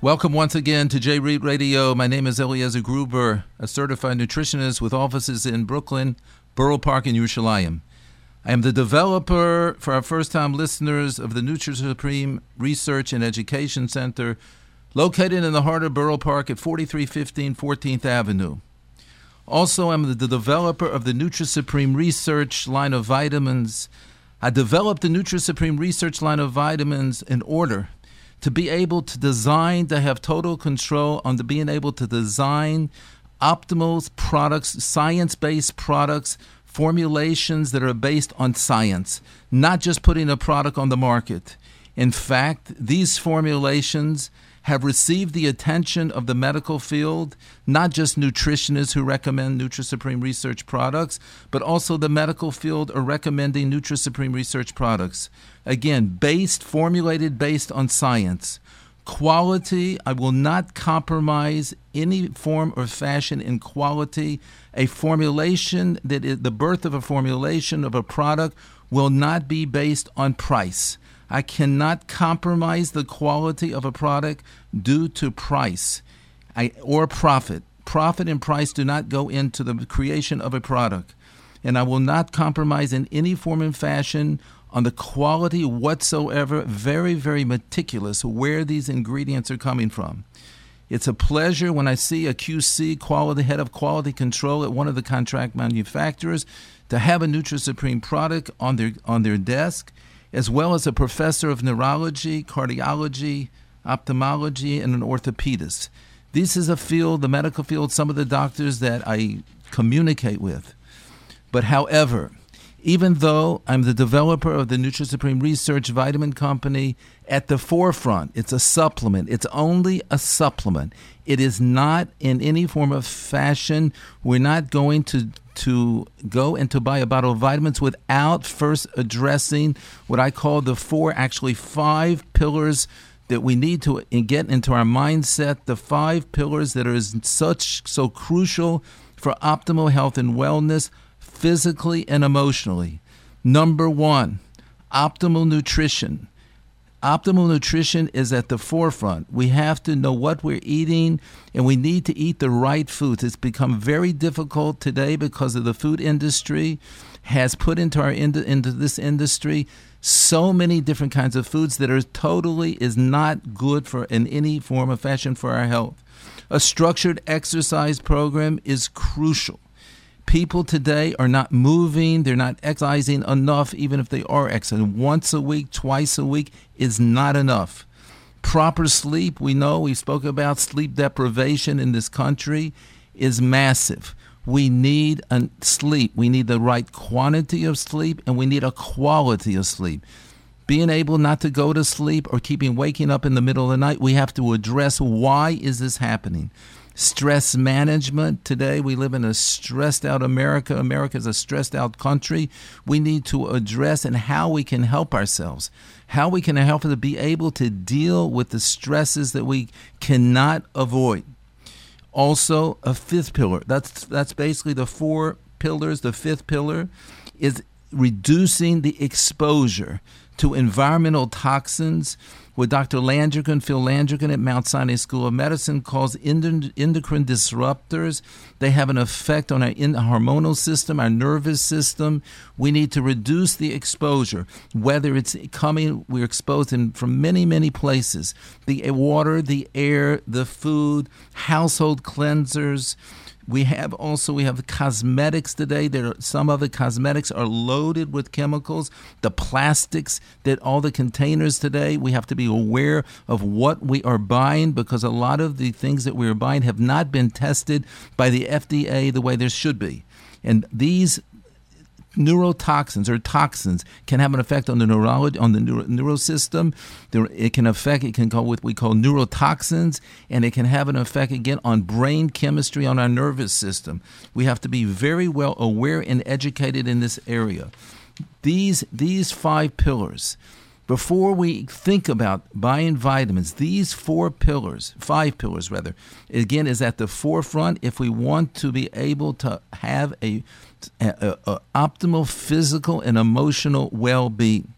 Welcome once again to JRoot Radio. My name is Eliezer Gruber, a certified nutritionist with offices in Brooklyn, Borough Park, and Yerushalayim. I am the developer for our first time listeners of the NutriSupreme Research and Education Center, located in the heart of Borough Park at 4315 14th Avenue. Also, I'm the developer of the NutriSupreme Research line of vitamins. I developed the NutriSupreme Research line of vitamins in order to be able to design, to have total control on the being able to design optimal products, science based products, formulations that are based on science, not just putting a product on the market. In fact, these formulations have received the attention of the medical field, not just nutritionists who recommend NutriSupreme Research products, but also the medical field are recommending NutriSupreme Research products. Again, based, formulated based on science. Quality, I will not compromise any form or fashion in quality. A formulation that is the birth of a formulation of a product will not be based on price. I cannot compromise the quality of a product due to price I, or profit. Profit and price do not go into the creation of a product. And I will not compromise in any form and fashion on the quality whatsoever. Very, very meticulous where these ingredients are coming from. It's a pleasure when I see a QC quality head of quality control at one of the contract manufacturers to have a NutriSupreme product on their on their desk as well as a professor of neurology, cardiology, ophthalmology, and an orthopedist. This is a field, the medical field, some of the doctors that I communicate with. But however, even though I'm the developer of the NutriSupreme Research Vitamin Company, at the forefront, it's a supplement. It's only a supplement. It is not in any form of fashion. We're not going to to go and to buy a bottle of vitamins without first addressing what I call the four, actually five pillars that we need to get into our mindset. The five pillars that are such so crucial for optimal health and wellness, physically and emotionally. Number one, optimal nutrition. Optimal nutrition is at the forefront. We have to know what we're eating and we need to eat the right foods. It's become very difficult today because of the food industry has put into our into, this industry so many different kinds of foods that are totally is not good for in any form of fashion for our health. A structured exercise program is crucial people today are not moving, they're not exercising enough, even if they are exercising. Once a week, twice a week is not enough. Proper sleep, we know, we spoke about sleep deprivation in this country, is massive. We need a sleep. We need the right quantity of sleep and we need a quality of sleep. Being able not to go to sleep or keeping waking up in the middle of the night, we have to address why is this happening? stress management. Today, we live in a stressed out America. America is a stressed out country. We need to address and how we can help ourselves, how we can help to be able to deal with the stresses that we cannot avoid. Also, a fifth pillar. That's that's basically the four pillars. The fifth pillar is reducing the exposure to environmental toxins what Dr. Landrigan, Phil Landrigan at Mount Sinai School of Medicine calls endocrine disruptors. They have an effect on our hormonal system, our nervous system. We need to reduce the exposure, whether it's coming, we're exposed in from many, many places the water, the air, the food, household cleansers. We have also we have cosmetics today. There are, some of the cosmetics are loaded with chemicals. The plastics that all the containers today, we have to be aware of what we are buying because a lot of the things that we are buying have not been tested by the FDA the way there should be. And these neurotoxins or toxins can have an effect on the neurology on the neuro, neurosystem. It can affect it can call what we call neurotoxins, and it can have an effect again on brain chemistry on our nervous system. We have to be very well aware and educated in this area. These these five pillars before we think about buying vitamins, these four pillars, five pillars rather, again, is at the forefront if we want to be able to have a, a, a uh, uh, uh, optimal physical and emotional well being.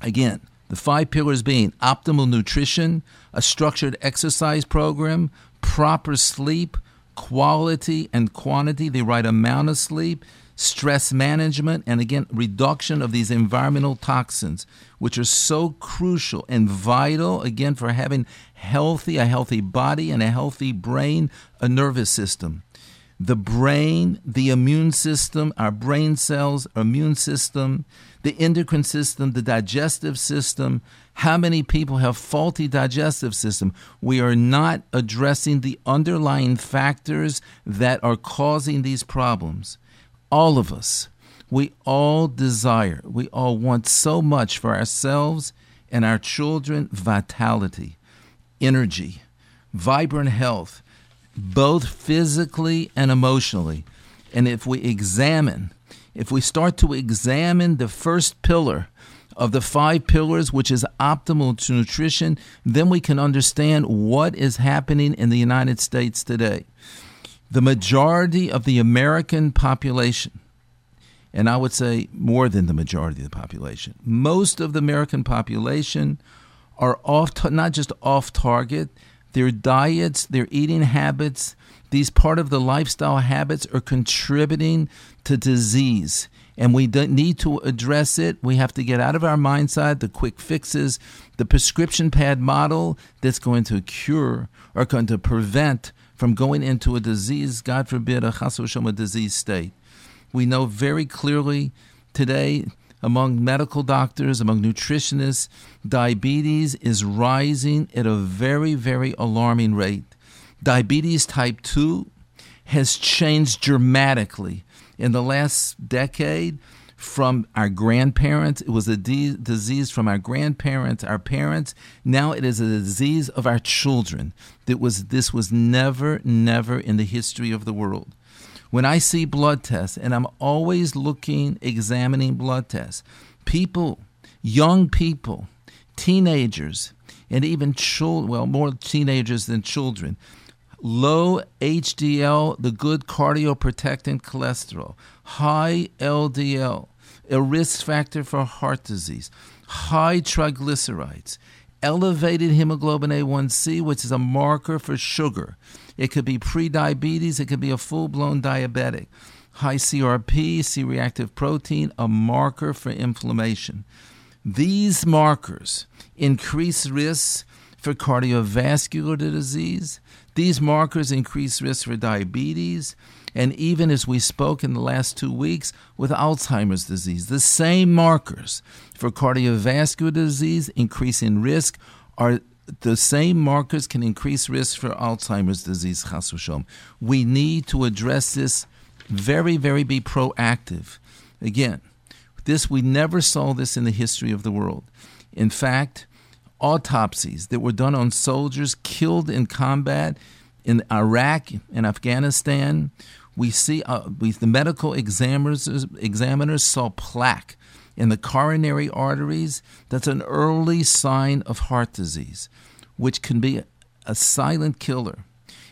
Again, The five pillars being optimal nutrition, a structured exercise program, proper sleep, quality and quantity, the right amount of sleep, stress management, and again, reduction of these environmental toxins, which are so crucial and vital, again, for having healthy, a healthy body and a healthy brain, a nervous system. The brain, the immune system, our brain cells, immune system, the endocrine system, the digestive system. How many people have faulty digestive system? We are not addressing the underlying factors that are causing these problems all of us, we all desire, we all want so much for ourselves and our children vitality, energy, vibrant health, both physically and emotionally. And if we examine, if we start to examine the first pillar of the five pillars, which is optimal to nutrition, then we can understand what is happening in the United States today the majority of the American population, and I would say more than the majority of the population, most of the American population are off, not just off target, their diets, their eating habits, these part of the lifestyle habits are contributing to disease. And we need to address it. We have to get out of our mindset the quick fixes, the prescription pad model that's going to cure or going to prevent from going into a disease, God forbid, a chas disease state. We know very clearly today among medical doctors, among nutritionists, diabetes is rising at a very, very alarming rate. Diabetes type 2 has changed dramatically in the last decade from our grandparents. It was a de- disease from our grandparents, our parents. Now it is a disease of our children. That was this was never, never in the history of the world. When I see blood tests, and I'm always looking, examining blood tests, people, young people, teenagers, and even children, well, more teenagers than children, low HDL, the good cardioprotectant cholesterol, high LDL, a risk factor for heart disease, high triglycerides, elevated hemoglobin A1C, which is a marker for sugar. It could be prediabetes, it could be a full blown diabetic. High CRP, C reactive protein, a marker for inflammation. These markers increase risks for cardiovascular disease. These markers increase risk for diabetes, and even as we spoke in the last two weeks with Alzheimer's disease, the same markers for cardiovascular disease increasing risk are the same markers can increase risk for Alzheimer's disease, Chasushom. We need to address this very, very be proactive. Again, this we never saw this in the history of the world. In fact, autopsies that were done on soldiers killed in combat in Iraq and Afghanistan we see uh, we, the medical examiners, examiners saw plaque in the coronary arteries. That's an early sign of heart disease, which can be a, silent killer.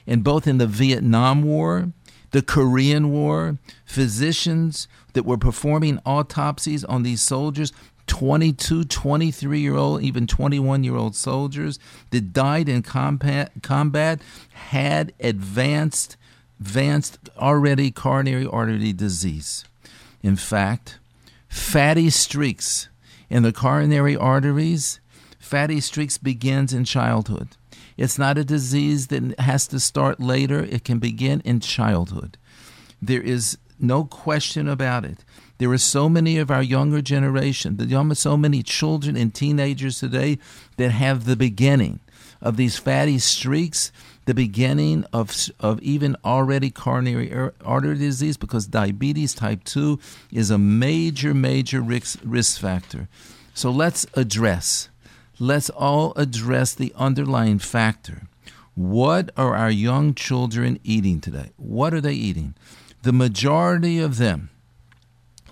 And both in the Vietnam War, the Korean War, physicians that were performing autopsies on these soldiers 22, 23 year old, even 21 year old soldiers that died in combat, combat had advanced advanced already coronary artery disease. In fact, fatty streaks in the coronary arteries, fatty streaks begins in childhood. It's not a disease that has to start later, it can begin in childhood. There is no question about it. There are so many of our younger generation, so many children and teenagers today that have the beginning of these fatty streaks the beginning of, of even already coronary artery disease because diabetes type 2 is a major, major risk, risk factor. So let's address, let's all address the underlying factor. What are our young children eating today? What are they eating? The majority of them,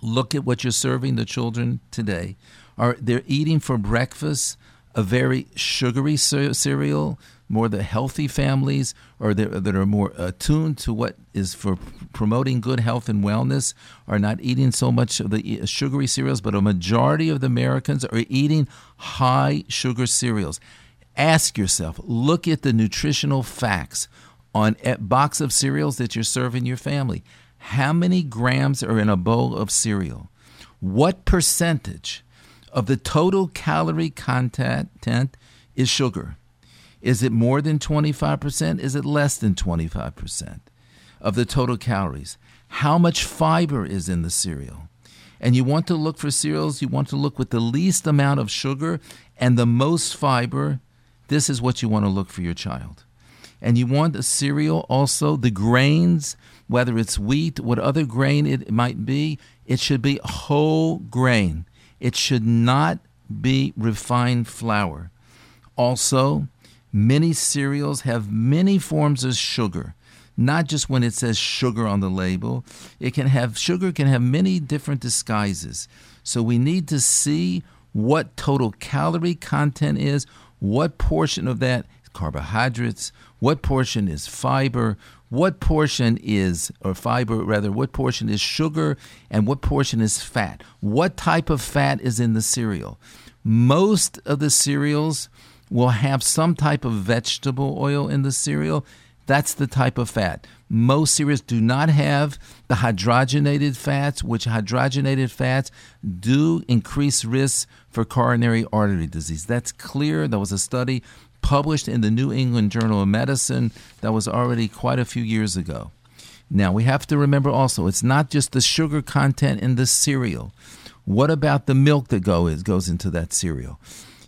look at what you're serving the children today, are they're eating for breakfast a very sugary cereal, more the healthy families or that are more attuned to what is for promoting good health and wellness are not eating so much of the sugary cereals, but a majority of the Americans are eating high sugar cereals. Ask yourself, look at the nutritional facts on a box of cereals that you're serving your family. How many grams are in a bowl of cereal? What percentage of the total calorie content is sugar? Is it more than 25%? Is it less than 25% of the total calories? How much fiber is in the cereal? And you want to look for cereals, you want to look with the least amount of sugar and the most fiber. This is what you want to look for your child. And you want a cereal also, the grains, whether it's wheat, what other grain it might be, it should be whole grain. It should not be refined flour. Also, Many cereals have many forms of sugar, not just when it says sugar on the label. It can have sugar can have many different disguises. So we need to see what total calorie content is, what portion of that carbohydrates, what portion is fiber, what portion is or fiber rather what portion is sugar and what portion is fat. What type of fat is in the cereal? Most of the cereals will have some type of vegetable oil in the cereal. That's the type of fat. Most cereals do not have the hydrogenated fats, which hydrogenated fats do increase risk for coronary artery disease. That's clear. There was a study published in the New England Journal of Medicine that was already quite a few years ago. Now, we have to remember also, it's not just the sugar content in the cereal. What about the milk that go, goes into that cereal?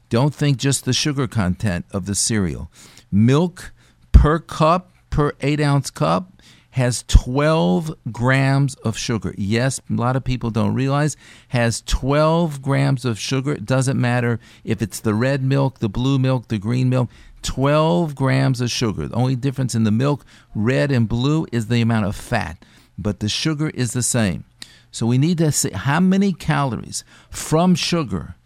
Don't think just the sugar content of the cereal. Milk per cup, per eight ounce cup, has 12 grams of sugar. Yes, a lot of people don't realize has 12 grams of sugar. It doesn't matter if it's the red milk, the blue milk, the green milk. 12 grams of sugar. The only difference in the milk, red and blue, is the amount of fat, but the sugar is the same. So we need to see how many calories from sugar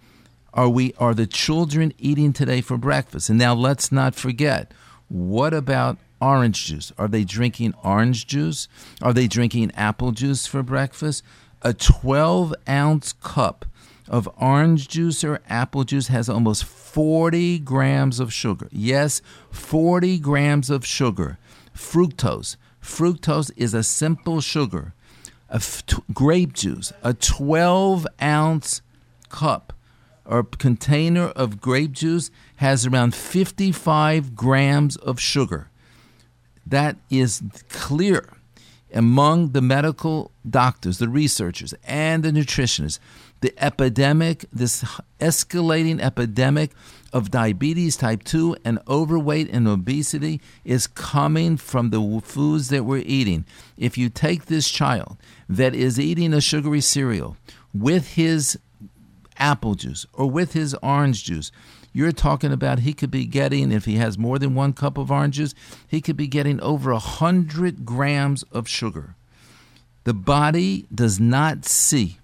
are we are the children eating today for breakfast? And now let's not forget, what about orange juice? Are they drinking orange juice? Are they drinking apple juice for breakfast? A 12 ounce cup of orange juice or apple juice has almost 40 grams of sugar. Yes, 40 grams of sugar. Fructose. Fructose is a simple sugar. A f- grape juice, a 12 ounce cup or container of grape juice has around 55 grams of sugar. That is clear among the medical doctors, the researchers, and the nutritionists. The epidemic, this escalating epidemic of diabetes type 2 and overweight and obesity is coming from the foods that we're eating. If you take this child that is eating a sugary cereal with his apple juice or with his orange juice. You're talking about he could be getting, if he has more than one cup of oranges, he could be getting over a hundred grams of sugar. The body does not see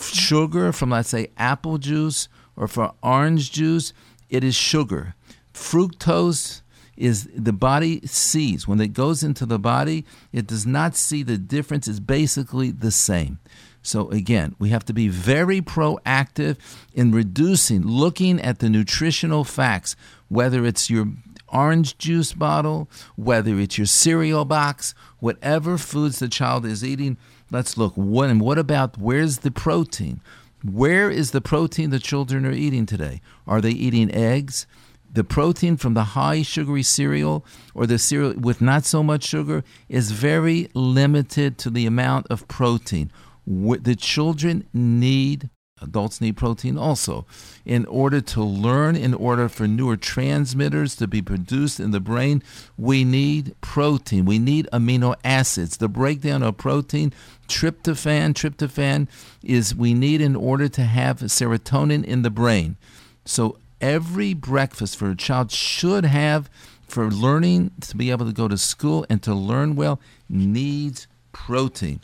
sugar from, let's say, apple juice or from orange juice. It is sugar. Fructose is the body sees when it goes into the body it does not see the difference it's basically the same so, again, we have to be very proactive in reducing, looking at the nutritional facts, whether it's your orange juice bottle, whether it's your cereal box, whatever foods the child is eating. Let's look. What, and what about where's the protein? Where is the protein the children are eating today? Are they eating eggs? The protein from the high sugary cereal or the cereal with not so much sugar is very limited to the amount of protein the children need adults need protein also. In order to learn in order for neurotransmitters to be produced in the brain we need protein. We need amino acids. The breakdown of protein tryptophan tryptophan is we need in order to have serotonin in the brain. So every breakfast for a child should have for learning to be able to go to school and to learn well needs protein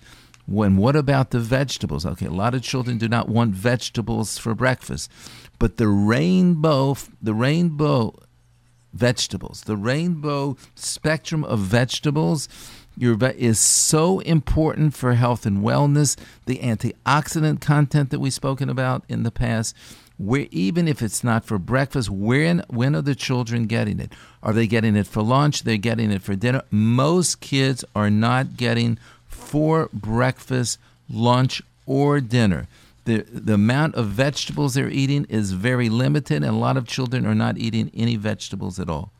When what about the vegetables? Okay, a lot of children do not want vegetables for breakfast, but the rainbow, the rainbow vegetables, the rainbow spectrum of vegetables your is so important for health and wellness. The antioxidant content that we've spoken about in the past, where even if it's not for breakfast, when when are the children getting it? Are they getting it for lunch? They're getting it for dinner. Most kids are not getting for breakfast, lunch, or dinner. The, the amount of vegetables they're eating is very limited, and a lot of children are not eating any vegetables at all.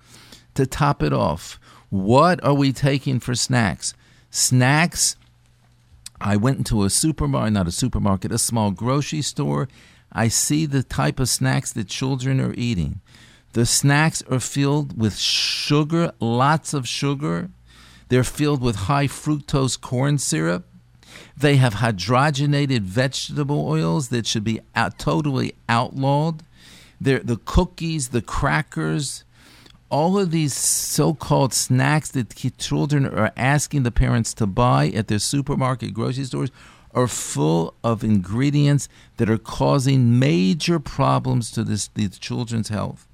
To top it off, what are we taking for snacks? Snacks. I went into a supermarket, not a supermarket, a small grocery store. I see the type of snacks that children are eating. The snacks are filled with sugar, lots of sugar. They're filled with high fructose corn syrup. They have hydrogenated vegetable oils that should be out, totally outlawed. They're, the cookies, the crackers, all of these so-called snacks that children are asking the parents to buy at their supermarket grocery stores are full of ingredients that are causing major problems to this, these children's health.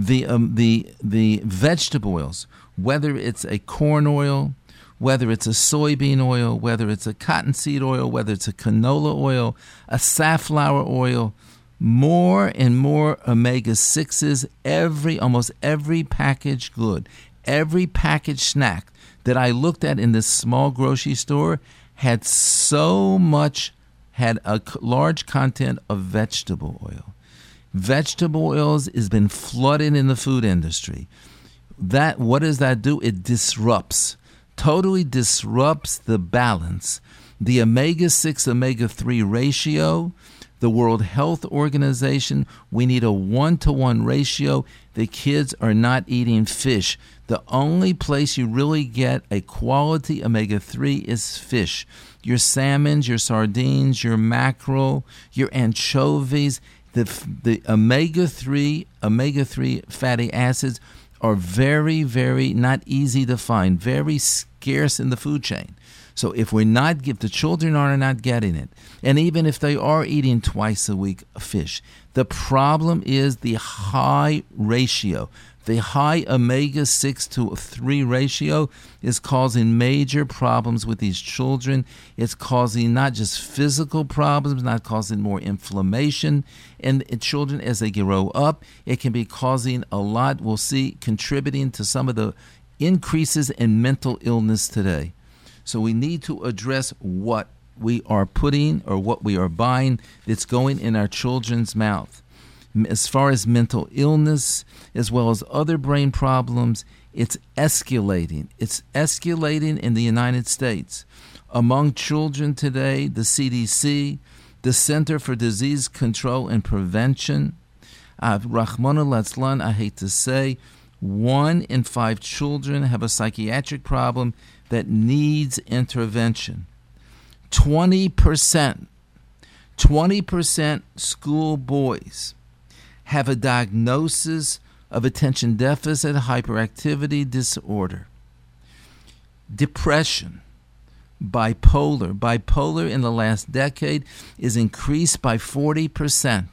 The, um, the, the vegetable oils, whether it's a corn oil, whether it's a soybean oil, whether it's a cottonseed oil, whether it's a canola oil, a safflower oil, more and more omega 6s every almost every packaged good every packaged snack that i looked at in this small grocery store had so much had a large content of vegetable oil. Vegetable oils has been flooded in the food industry that what does that do it disrupts totally disrupts the balance the omega 6 omega 3 ratio the World Health Organization, we need a one to one ratio. The kids are not eating fish. The only place you really get a quality omega 3 is fish. Your salmons, your sardines, your mackerel, your anchovies, the, the omega 3 omega 3 fatty acids are very very not easy to find, very scarce in the food chain. So if we're not, if the children are not getting it, and even if they are eating twice a week fish, the problem is the high ratio. The high omega 6 to 3 ratio is causing major problems with these children. It's causing not just physical problems, not causing more inflammation in children as they grow up. It can be causing a lot, we'll see, contributing to some of the increases in mental illness today. So we need to address what we are putting or what we are buying that's going in our children's mouth. As far as mental illness, as well as other brain problems, it's escalating. It's escalating in the United States. Among children today, the CDC, the Center for Disease Control and Prevention, uh, Rahman al I hate to say, one in five children have a psychiatric problem that needs intervention. 20%, 20% school boys have a diagnosis of attention deficit hyperactivity disorder. Depression, bipolar. Bipolar in the last decade is increased by 40%,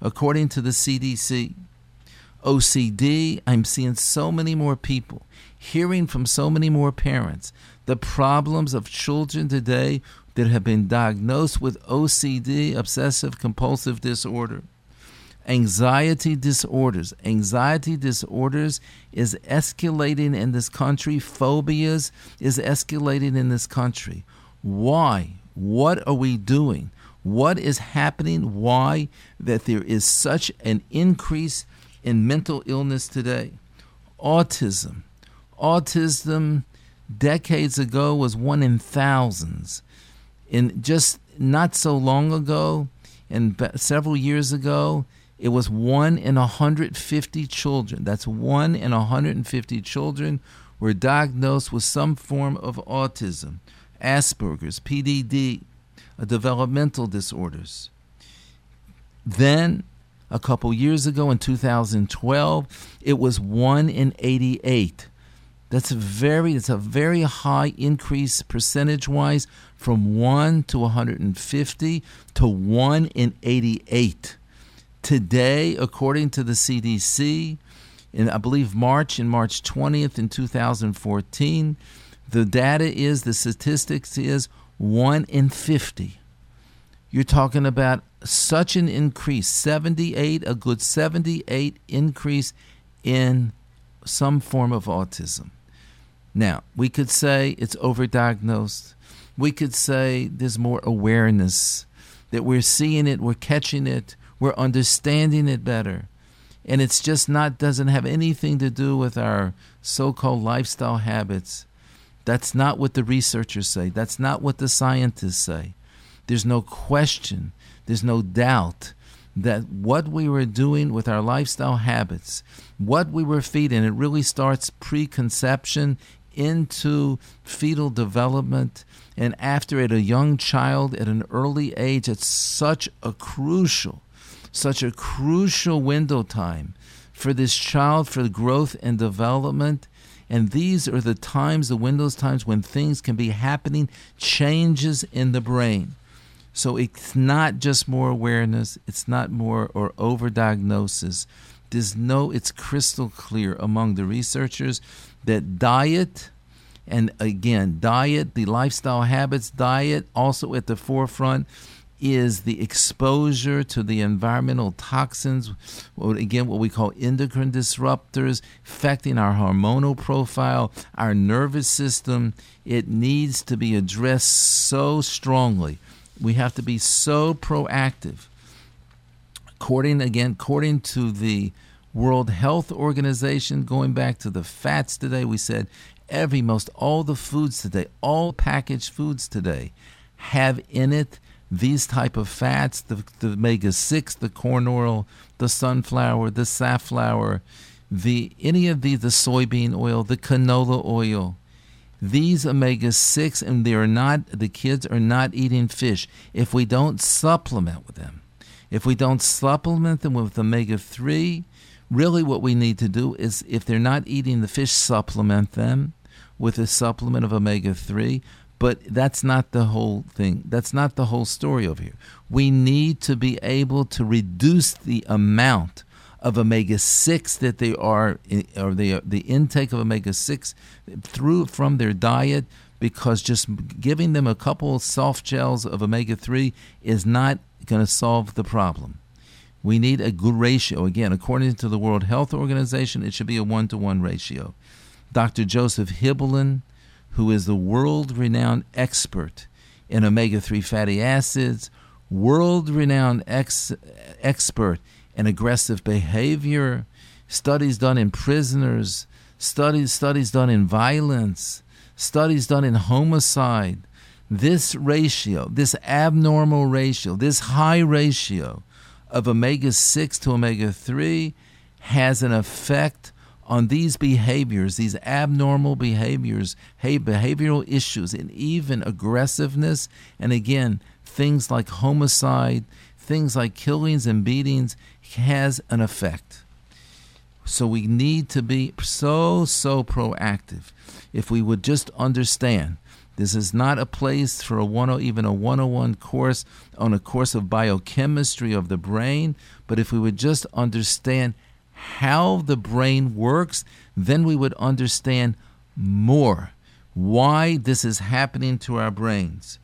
according to the CDC. OCD, I'm seeing so many more people hearing from so many more parents the problems of children today that have been diagnosed with OCD, obsessive compulsive disorder. Anxiety disorders. Anxiety disorders is escalating in this country. Phobias is escalating in this country. Why? What are we doing? What is happening? Why that there is such an increase in mental illness today? Autism, autism decades ago was one in thousands. In just not so long ago, and several years ago, it was one in 150 children. That's one in 150 children were diagnosed with some form of autism, Asperger's, PDD, developmental disorders. Then, a couple years ago in 2012, it was one in 88 That's a very it's a very high increase percentage wise from 1 to 150 to 1 in 88. Today, according to the CDC, in I believe March in March 20th in 2014, the data is the statistics is 1 in 50. You're talking about such an increase, 78 a good 78 increase in some form of autism. Now, we could say it's overdiagnosed. We could say there's more awareness, that we're seeing it, we're catching it, we're understanding it better. And it's just not, doesn't have anything to do with our so called lifestyle habits. That's not what the researchers say. That's not what the scientists say. There's no question, there's no doubt that what we were doing with our lifestyle habits, what we were feeding, it really starts preconception into fetal development and after at a young child at an early age it's such a crucial such a crucial window time for this child for growth and development. And these are the times the windows times when things can be happening changes in the brain. So it's not just more awareness it's not more or overdiagnosis. There's no it's crystal clear among the researchers that diet and again diet the lifestyle habits diet also at the forefront is the exposure to the environmental toxins again what we call endocrine disruptors affecting our hormonal profile our nervous system. It needs to be addressed so strongly. We have to be so proactive. According again according to the World Health Organization, going back to the fats today, we said every most all the foods today, all packaged foods today, have in it these type of fats, the, the omega six, the corn oil, the sunflower, the safflower, the any of these, the soybean oil, the canola oil. These omega six, and they are not the kids are not eating fish. If we don't supplement with them, if we don't supplement them with omega three, really what we need to do is if they're not eating the fish, supplement them with a supplement of omega 3. But that's not the whole thing. That's not the whole story over here. We need to be able to reduce the amount of omega 6 that they are, or the, the intake of omega 6 through from their diet because just giving them a couple soft gels of omega 3 is not going to solve the problem. We need a good ratio. Again, according to the World Health Organization, it should be a one to one ratio. Dr. Joseph Hibbeln, who is the world renowned expert in omega 3 fatty acids, world renowned ex- expert in aggressive behavior, studies done in prisoners, studies, studies done in violence, studies done in homicide. This ratio, this abnormal ratio, this high ratio of omega 6 to omega 3 has an effect on these behaviors, these abnormal behaviors, behavioral issues, and even aggressiveness. And again, things like homicide, things like killings and beatings has an effect. So we need to be so, so proactive. If we would just understand this is not a place for a one or even a 101 course on a course of biochemistry of the brain, but if we would just understand how the brain works, then we would understand more why this is happening to our brains.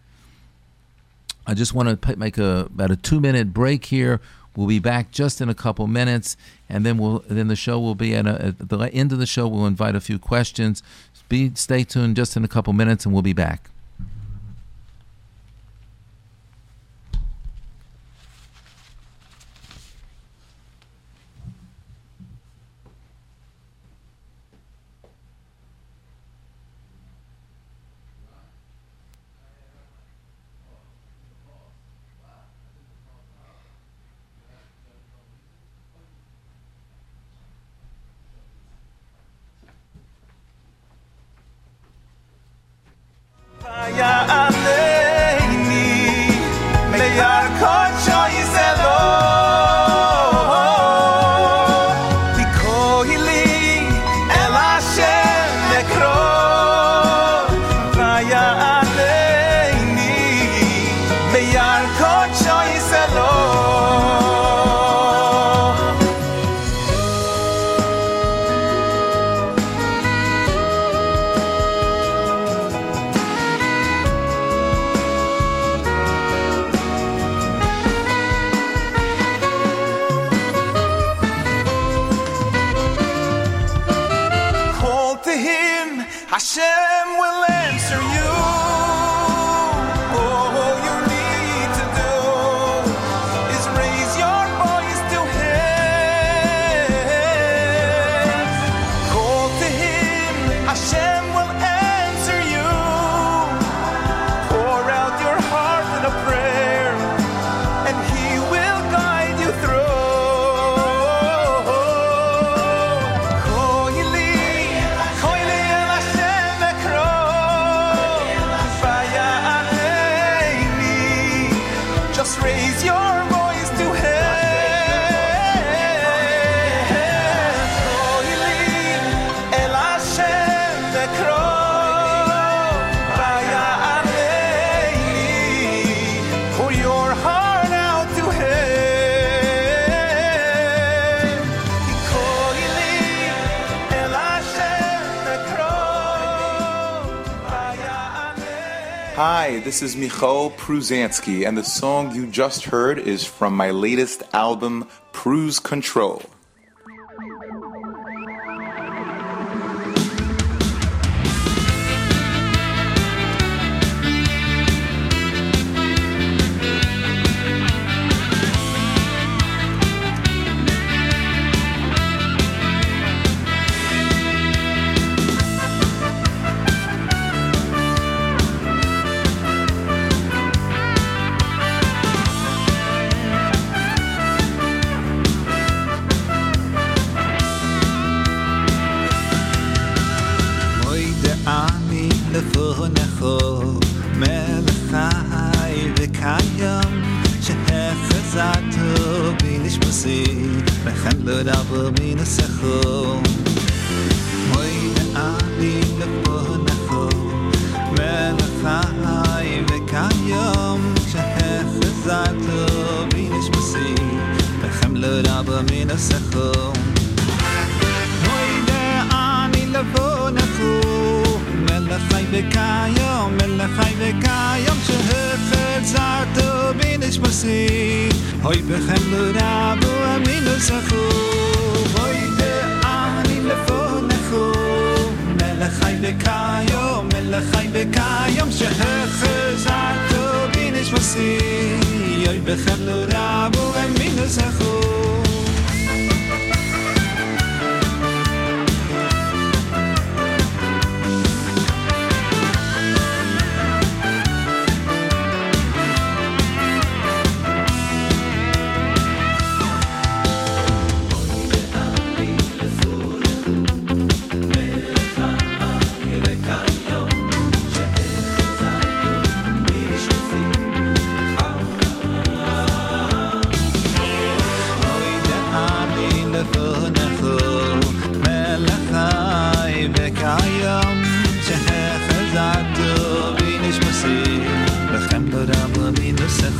I just want to make a about a 2-minute break here. We'll be back just in a couple minutes, and then we'll then the show will be at, a, at the end of the show. We'll invite a few questions. Be stay tuned just in a couple minutes, and we'll be back. Is Michoel Pruzansky, and the song you just heard is from my latest album, Pruz Control.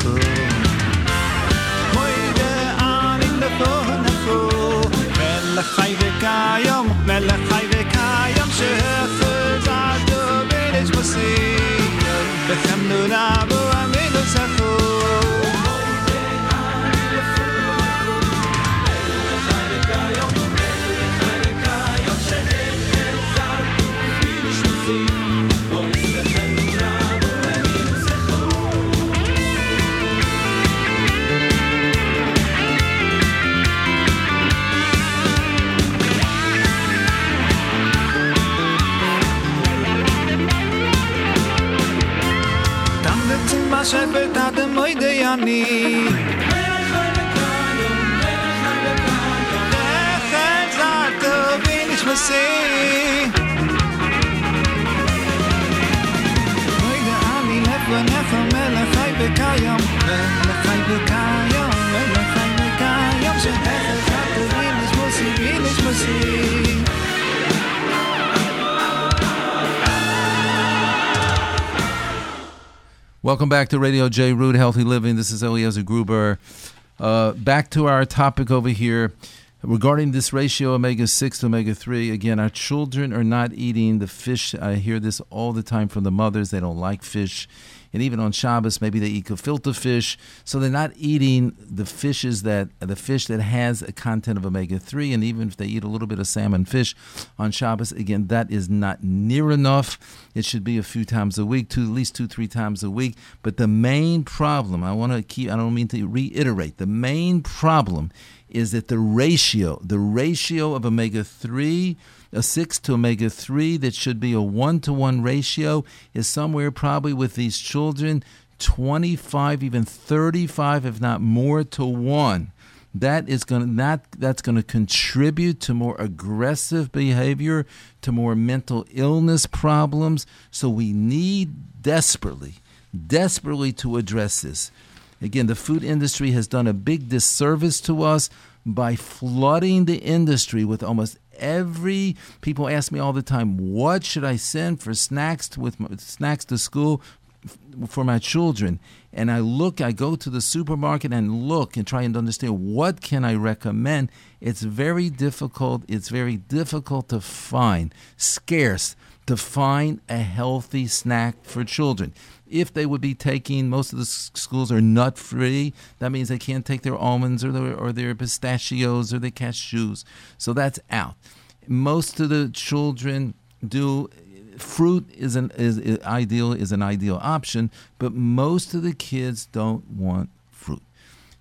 Ooh. Welcome back to Radio JRoot Healthy Living. This is Eliezer Gruber. Uh, back to our topic over here. Regarding this ratio, omega 6 to omega 3, again, our children are not eating the fish. I hear this all the time from the mothers. They don't like fish. And even on Shabbos, maybe they eat gefilte fish. So they're not eating the fishes that, the fish that has a content of omega 3. And even if they eat a little bit of salmon fish on Shabbos, again, that is not near enough. It should be a few times a week, two, at least two, three times a week. But the main problem, I want to keep, I don't mean to reiterate, the main problem is that the ratio, the ratio of omega 3, a 6 to omega 3, that should be a 1 to 1 ratio, is somewhere probably with these children 25, even 35, if not more to 1 that is going to not that's going to contribute to more aggressive behavior to more mental illness problems. So we need desperately desperately to address this Again, the food industry has done a big disservice to us by flooding the industry with almost every people ask me all the time what should i send for snacks to, with my, snacks to school for my children? And i look i go to the supermarket and look and try and understand what can i recommend. It's very difficult it's very difficult to find scarce to find a healthy snack for children if they would be taking most of the schools are nut free that means they can't take their almonds or their, or their pistachios or their cashews. So that's out. Most of the children do fruit is an is, is ideal is an ideal option but most of the kids don't want fruit.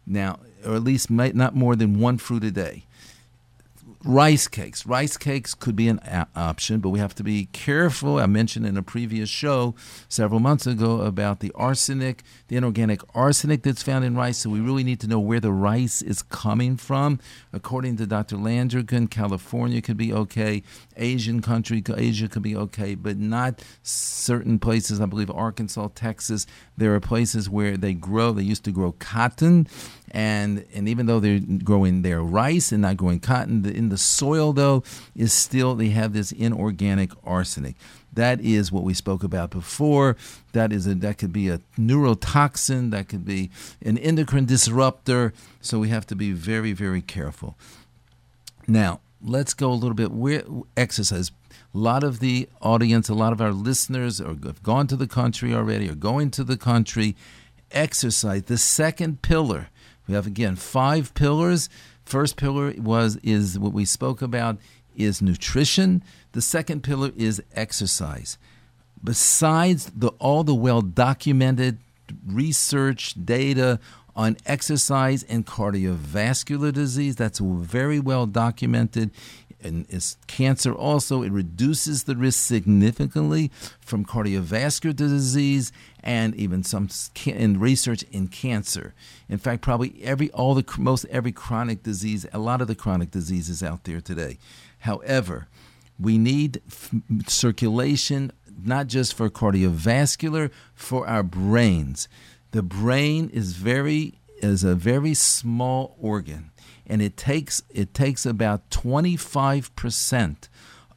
Now or at least not more than one fruit a day rice cakes. Rice cakes could be an a- option, but we have to be careful. I mentioned in a previous show several months ago about the arsenic, the inorganic arsenic that's found in rice. So we really need to know where the rice is coming from. According to Dr. Landrigan, California could be okay, Asian country, Asia could be okay, but not certain places. I believe Arkansas, Texas. There are places where they grow. They used to grow cotton, and and even though they're growing their rice and not growing cotton, in the soil though is still they have this inorganic arsenic. That is what we spoke about before. That is a, that could be a neurotoxin. That could be an endocrine disruptor. So we have to be very very careful. Now let's go a little bit where exercise. A lot of the audience, a lot of our listeners are, have gone to the country already, or going to the country. Exercise, the second pillar we have again five pillars. First pillar was is what we spoke about is nutrition. The second pillar is exercise. Besides the all the well documented research data on exercise and cardiovascular disease. That's very well documented and is cancer also. It reduces the risk significantly from cardiovascular disease and even some in research in cancer. In fact probably every all the most every chronic disease a lot of the chronic diseases out there today. However we need f- circulation not just for cardiovascular for our brains. The brain is very is a very small organ and it takes it takes about 25%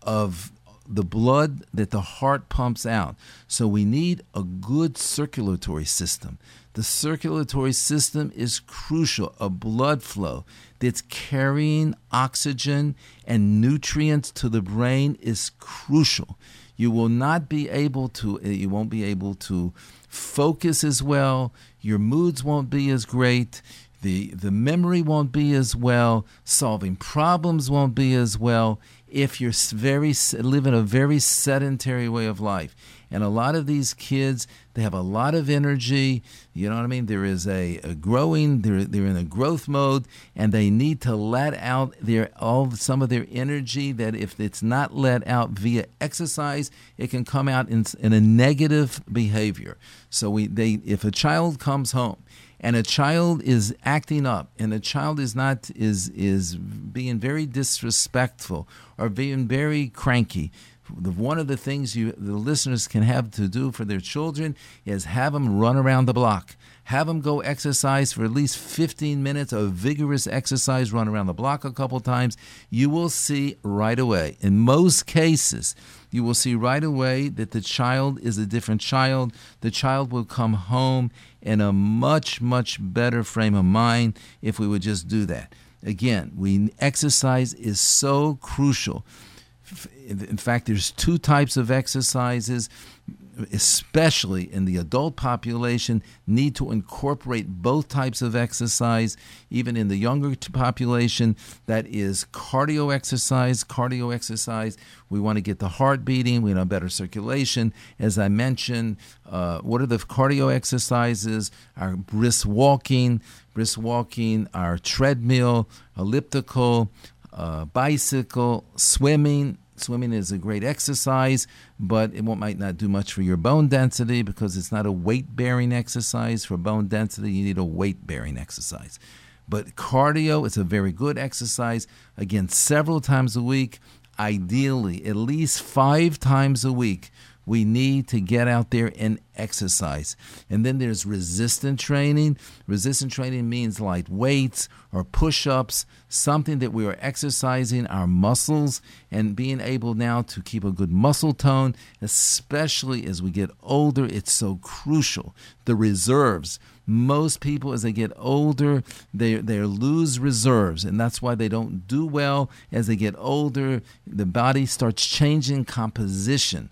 of the blood that the heart pumps out. So we need a good circulatory system. The circulatory system is crucial, a blood flow that's carrying oxygen and nutrients to the brain is crucial. You will not be able to you won't be able to focus as well, your moods won't be as great the the memory won't be as well solving problems won't be as well if you're very living a very sedentary way of life and a lot of these kids they have a lot of energy. You know what i mean? There is a, a growing they're, they're in a growth mode and they need to let out their all some of their energy that if it's not let out via exercise it can come out in, in a negative behavior. So we they if a child comes home and a child is acting up and a child is not is is being very disrespectful or being very cranky one of the things you the listeners can have to do for their children is have them run around the block. Have them go exercise for at least 15 minutes of vigorous exercise run around the block a couple times. You will see right away in most cases you will see right away that the child is a different child. The child will come home in a much much better frame of mind if we would just do that. Again, we exercise is so crucial. In fact, there's two types of exercises especially in the adult population, need to incorporate both types of exercise. Even in the younger population, that is cardio exercise. Cardio exercise, we want to get the heart beating, we want better circulation. As I mentioned, uh, what are the cardio exercises? Our brisk walking, brisk walking, our treadmill, elliptical, uh, bicycle, swimming, Swimming is a great exercise, but it might not do much for your bone density because it's not a weight bearing exercise. For bone density, you need a weight bearing exercise. But cardio is a very good exercise. Again, several times a week, ideally, at least five times a week we need to get out there and exercise. And then there's resistant training. Resistant training means light weights or push ups, something that we are exercising our muscles and being able now to keep a good muscle tone, especially as we get older. It's so crucial. The reserves. Most people, as they get older, they, they lose reserves, and that's why they don't do well. As they get older, the body starts changing composition.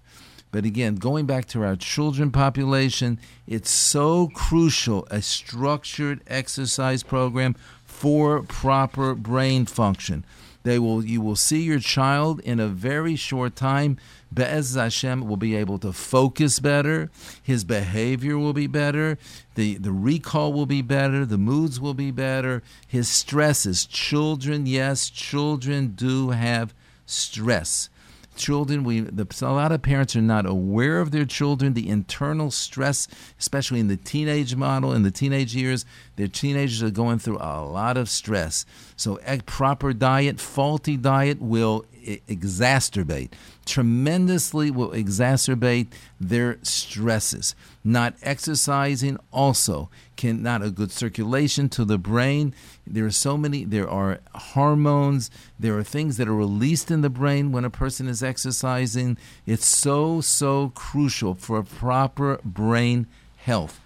But again, going back to our children population, it's so crucial a structured exercise program for proper brain function. They will you will see your child in a very short time. Be'ez Hashem will be able to focus better. His behavior will be better. The, the recall will be better. The moods will be better. His stresses. Children, yes, children do have stress children we the, a lot of parents are not aware of their children the internal stress especially in the teenage model in the teenage years their teenagers are going through a lot of stress. So a proper diet faulty diet will exacerbate tremendously will exacerbate their stresses. Not exercising also can not a good circulation to the brain. There are so many there are hormones there are things that are released in the brain when a person is exercising. It's so so crucial for proper brain health.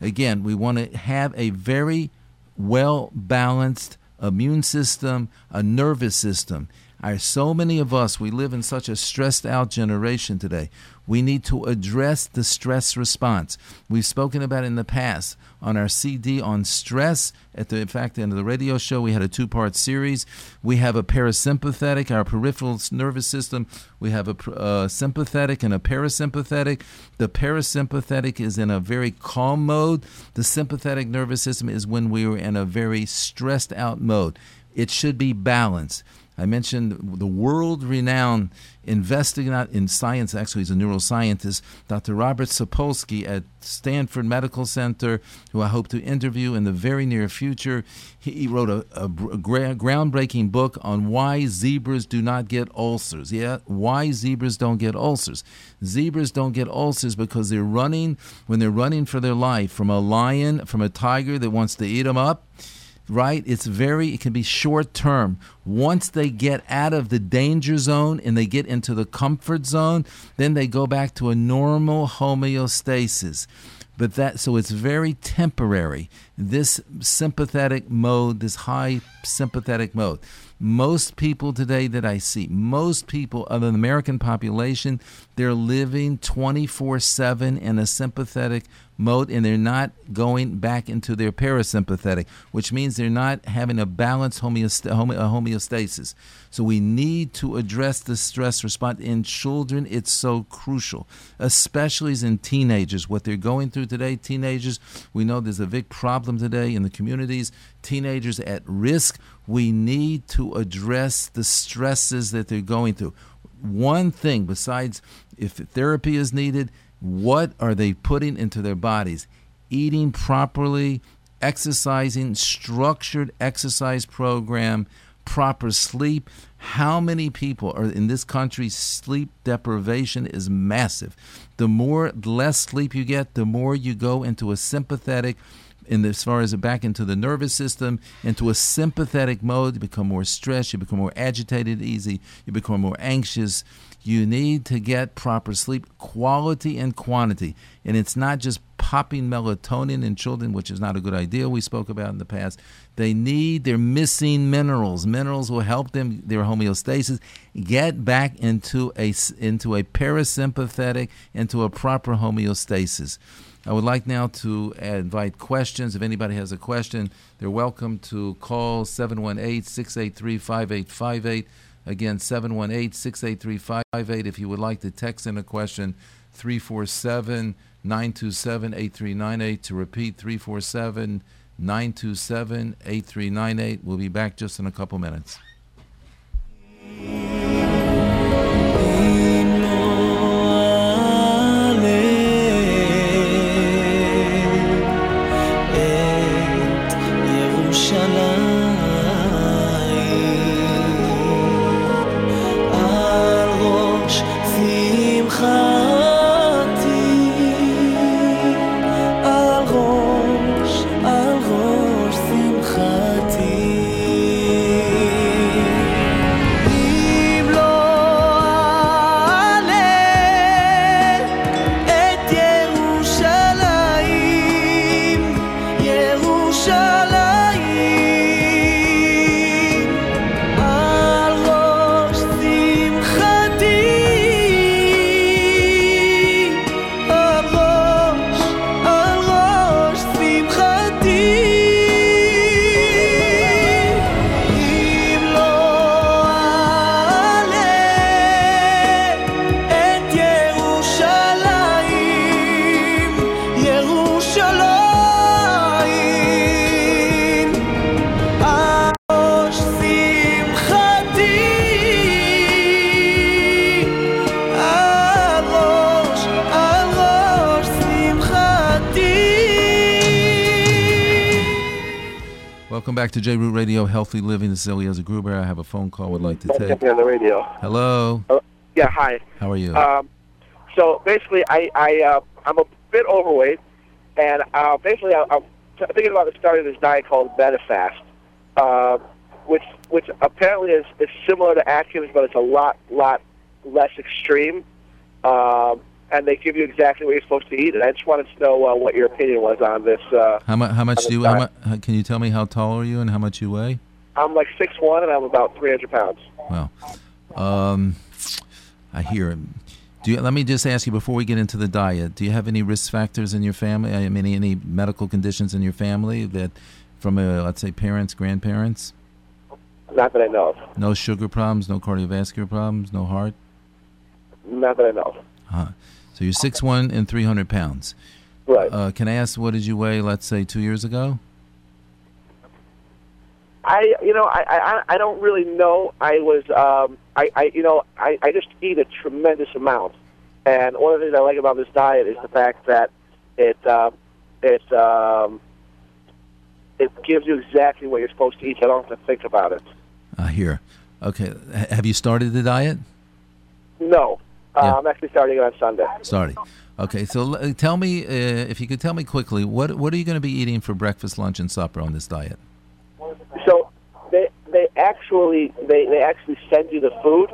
Again we want to have a very well balanced immune system a nervous system. Are so many of us, we live in such a stressed out generation today. We need to address the stress response. We've spoken about in the past on our CD on stress. At the in fact, end of the radio show, we had a two-part series. We have a parasympathetic, our peripheral nervous system. We have a uh, sympathetic and a parasympathetic. The parasympathetic is in a very calm mode. The sympathetic nervous system is when we are in a very stressed out mode. It should be balanced. I mentioned the world renowned investigator in science, actually, he's a neuroscientist, Dr. Robert Sapolsky at Stanford Medical Center, who I hope to interview in the very near future. He, wrote a, a, groundbreaking book on why zebras do not get ulcers. Yeah, why zebras don't get ulcers. Zebras don't get ulcers because they're running, when they're running for their life from a lion, from a tiger that wants to eat them up right? It's very, it can be short term. Once they get out of the danger zone and they get into the comfort zone, then they go back to a normal homeostasis. But that, so it's very temporary. This sympathetic mode, this high sympathetic mode. Most people today that I see, most people of the American population, they're living 24 7 in a sympathetic mode and they're not going back into their parasympathetic, which means they're not having a balanced homeost- homeostasis. So we need to address the stress response. In children, it's so crucial, especially in teenagers. What they're going through today, teenagers, we know there's a big problem today in the communities. Teenagers at risk. We need to address the stresses that they're going through. One thing, besides if therapy is needed, what are they putting into their bodies? Eating properly, exercising, structured exercise program, proper sleep. How many people are in this country? Sleep deprivation is massive. The more less sleep you get, the more you go into a sympathetic in as far as back into the nervous system, into a sympathetic mode, you become more stressed, you become more agitated easy, you become more anxious, you need to get proper sleep, quality and quantity. And it's not just popping melatonin in children, which is not a good idea. We spoke about in the past. They need, they're missing minerals. Minerals will help them, their homeostasis, get back into a, into a parasympathetic, into a proper homeostasis. I would like now to invite questions. If anybody has a question, they're welcome to call 718 683 5858. Again, 718 683 5858. If you would like to text in a question, 347 927 8398. To repeat, 347 927 8398. We'll be back just in a couple minutes. To JRoot Radio, Healthy Living. This is Eliezer Gruber. I have a phone call I would like to take. on the radio. Hello. Uh, yeah, hi. How are you? Um, so basically, I, I uh, I'm a bit overweight, and uh, basically, I, I'm thinking about starting this diet called Medifast, uh, which which apparently is, is similar to Atkins, but it's a lot lot less extreme. Um, and they give you exactly what you're supposed to eat. And I just wanted to know uh, what your opinion was on this. Uh, how, mu- how much do you? How mu- can you tell me how tall are you and how much you weigh? I'm like six one, and I'm about 300 pounds. Well, um, I hear it. Do you, let me just ask you before we get into the diet. Do you have any risk factors in your family? I mean, any medical conditions in your family that, from uh, let's say, parents, grandparents? Not that I know of. No sugar problems, no cardiovascular problems, no heart. Not that I know of. Huh. So you're six one and three hundred pounds. Right. Uh, can I ask what did you weigh? Let's say two years ago. I, you know, I, I, I don't really know. I was, um, I, I, you know, I, I just eat a tremendous amount, and one of the things I like about this diet is the fact that it, uh, it, um, it gives you exactly what you're supposed to eat. I don't have to think about it. Uh, here. Okay. H- have you started the diet? No, Yeah. I'm actually starting on Sunday. Starting. Okay. So l- tell me, uh, if you could tell me quickly, what what are you going to be eating for breakfast, lunch, and supper on this diet? So they they actually they, they actually send you the food.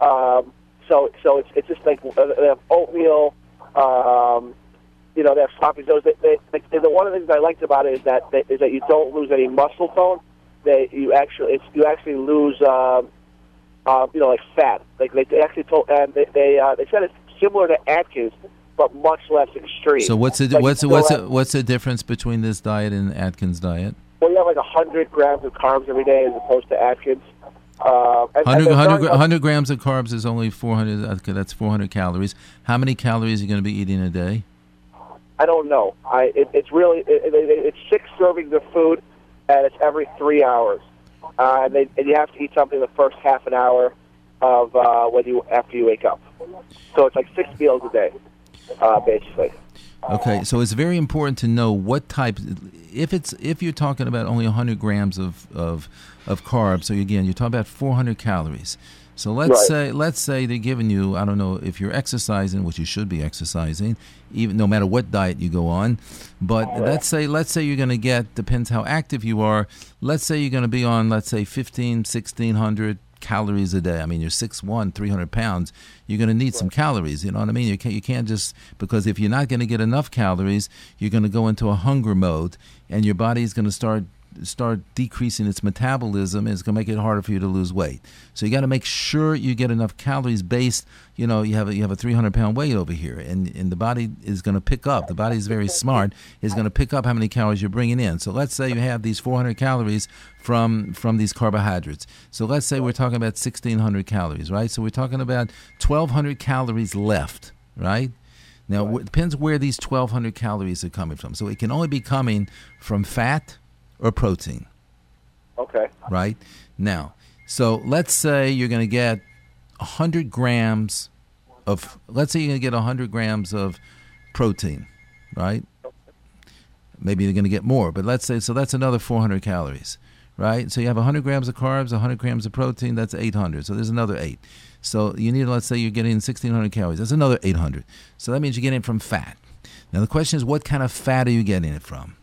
Um, so so it's it's just like uh, they have oatmeal. Um, you know they have sloppy joes. They, they, they, the one of the things I liked about it is that they, is that you don't lose any muscle tone. They you actually it's, you actually lose um, uh, you know like fat. Like they, they actually told and they they, uh, they said it's similar to Atkins but much less extreme. So what's the Like, what's the, what's the, what's the difference between this diet and Atkins diet? well, you have like 100 grams of carbs every day as opposed to Atkins. Uh, and- and 100, they're 100, 100 grams of carbs is only 400. Okay, that's 400 calories. How many calories are you going to be eating a day? I don't know. I it, it's really it, it, it's six servings of food, and it's every three hours. Uh, and, they, and you have to eat something the first half an hour of uh, when you after you wake up. So it's like six meals a day, uh, basically. Okay, so it's very important to know what type. If it's if you're talking about only 100 grams of of, of carbs, so again you're talking about 400 calories. So let's Right. say let's say they're giving you I don't know if you're exercising, which you should be exercising, even no matter what diet you go on. But let's say let's say you're going to get depends how active you are. Let's say you're going to be on let's say 15, 1600 calories a day. I mean, you're 6'1", 300 pounds. You're going to need right. some calories. You know what I mean? You can't, you can't just, because if you're not going to get enough calories, you're going to go into a hunger mode and your body's going to start start decreasing its metabolism and it's going to make it harder for you to lose weight. So you got to make sure you get enough calories based, you know, you have a, you have a 300 pound weight over here and, and the body is going to pick up. The body is very smart, is going to pick up how many calories you're bringing in. So let's say you have these 400 calories from from these carbohydrates. So let's say we're talking about 1600 calories, right? So we're talking about 1200 calories left, right? Now, it depends where these 1200 calories are coming from. So it can only be coming from fat, or protein. Okay. Right? Now, so let's say you're going to get 100 grams of, let's say you're going to get 100 grams of protein, right? Maybe you're going to get more, but let's say, so that's another 400 calories, right? So you have 100 grams of carbs, 100 grams of protein, that's 800. So there's another eight. So you need, let's say you're getting 1600 calories, that's another 800. So that means you're getting it from fat. Now the question is, what kind of fat are you getting it from?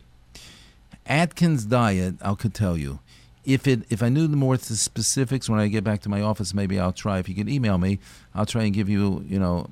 Atkins diet, I could tell you. If it if I knew the more specifics when I get back to my office, maybe I'll try. If you can email me, I'll try and give you you know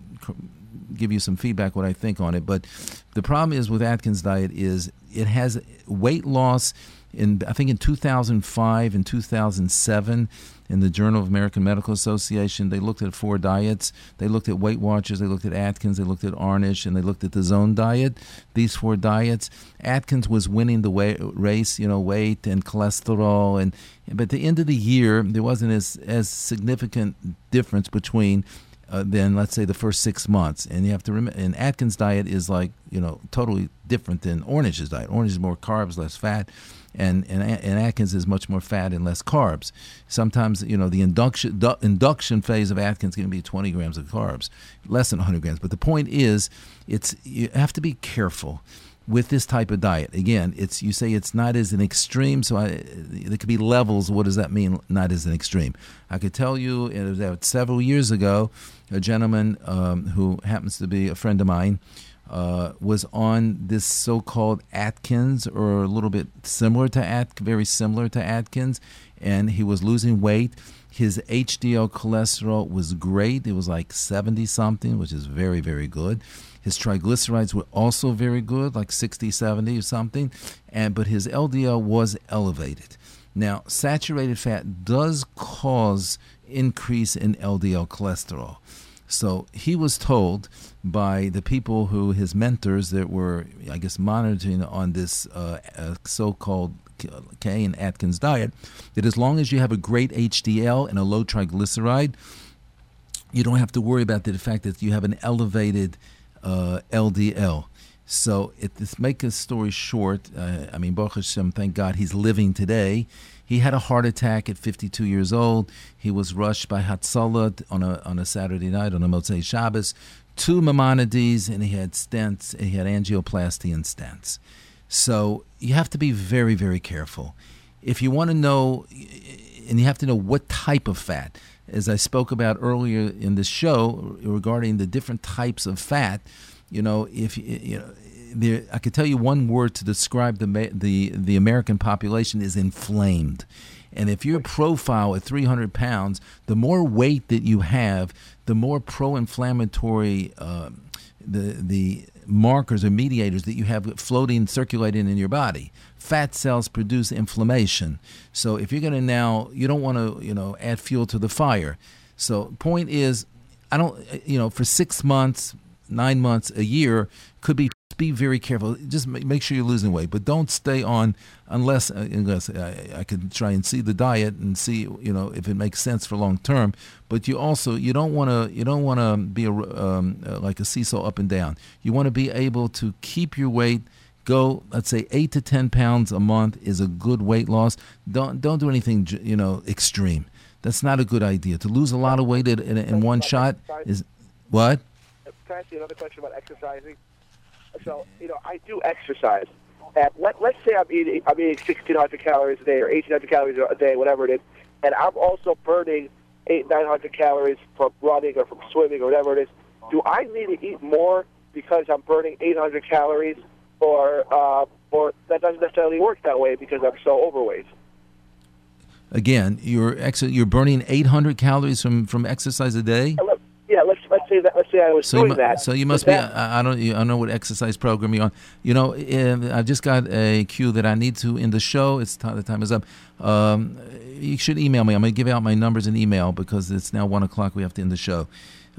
give you some feedback what I think on it. But the problem is with Atkins diet is it has weight loss in I think in 2005 and 2007 in the Journal of American Medical Association. They looked at four diets. They looked at Weight Watchers. They looked at Atkins. They looked at Ornish, and they looked at the Zone diet. These four diets. Atkins was winning the way, race, you know, weight and cholesterol, and but at the end of the year, there wasn't as as significant difference between uh, let's say the first six months. And you have to remember, and Atkins' diet is like you know totally different than Ornish's diet. Ornish is more carbs, less fat, and, and and Atkins is much more fat and less carbs. Sometimes you know the induction du- induction phase of Atkins can be 20 grams of carbs, less than 100 grams. But the point is, it's you have to be careful with this type of diet. Again, it's you say it's not as an extreme, so I, there could be levels. What does that mean? Not as an extreme. I could tell you that several years ago, a gentleman um, who happens to be a friend of mine uh, was on this so-called Atkins, or a little bit similar to At, very similar to Atkins, and he was losing weight. His HDL cholesterol was great; it was like seventy something, which is very, very good. His triglycerides were also very good, like 60, 70 or something, and but his LDL was elevated. Now, saturated fat does cause increase in LDL cholesterol. So he was told by the people who his mentors that were, I guess, monitoring on this uh, uh, so-called Kane Atkins diet, that as long as you have a great HDL and a low triglyceride, you don't have to worry about the fact that you have an elevated uh, LDL. So, it, to make a story short, uh, I mean, Baruch Hashem, thank God he's living today. He had a heart attack at 52 years old. He was rushed by Hatzalah on a, on a Saturday night, on a Motzei Shabbos, to Maimonides, and he had stents, he had angioplasty and stents. So, you have to be very, very careful. If you want to know, and you have to know what type of fat, as I spoke about earlier in the show regarding the different types of fat, you know, if you know, there, I could tell you one word to describe the the the American population is inflamed. And if your profile at 300 pounds, the more weight that you have, the more pro-inflammatory uh, the the markers or mediators that you have floating, circulating in your body. Fat cells produce inflammation. So if you're going to now, you don't want to, you know, add fuel to the fire. So point is, I don't, you know, for six months, nine months, a year, could be be very careful. Just make sure you're losing weight, but don't stay on unless uh, unless I, I can try and see the diet and see you know if it makes sense for long term. But you also you don't want to you don't want to be a, um, uh, like a seesaw up and down. You want to be able to keep your weight. Go, let's say eight to ten pounds a month is a good weight loss. Don't don't do anything you know extreme. That's not a good idea. To lose a lot of weight in, in, in one shot is what? Can I ask you another question about exercising? So, you know, I do exercise. And let, let's say I'm eating, I'm eating 1,600 calories a day or 1,800 calories a day, whatever it is, and I'm also burning eight, 900 calories from running or from swimming or whatever it is. Do I need to eat more because I'm burning 800 calories, or uh, or that doesn't necessarily work that way because I'm so overweight? again, you're ex- you're burning 800 calories from from exercise a day. Yeah, let's let's say that. Let's say I was So doing mu- that. so you must be. that- I, I don't. I don't know what exercise program you're on. You know, eh, I've just got a cue that I need to in the show. It's ti the time is up. Um, you should email me. I'm going to give out my numbers and email because it's now one o'clock. We have to end the show.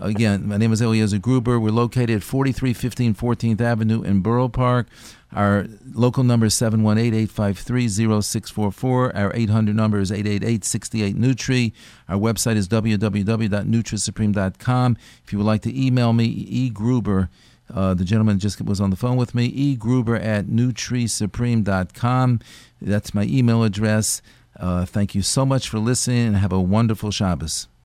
Again, my name is Eliezer Gruber. We're located at 4315 14th Avenue in Borough Park. Our local number is 718-853-0644. Our 800 number is 888-68-NUTRI. Our website is www.nutrisupreme.com. If you would like to email me, E. Gruber, uh, the gentleman just was on the phone with me, E. Gruber at NutriSupreme.com. That's my email address. Uh, thank you so much for listening and have a wonderful Shabbos.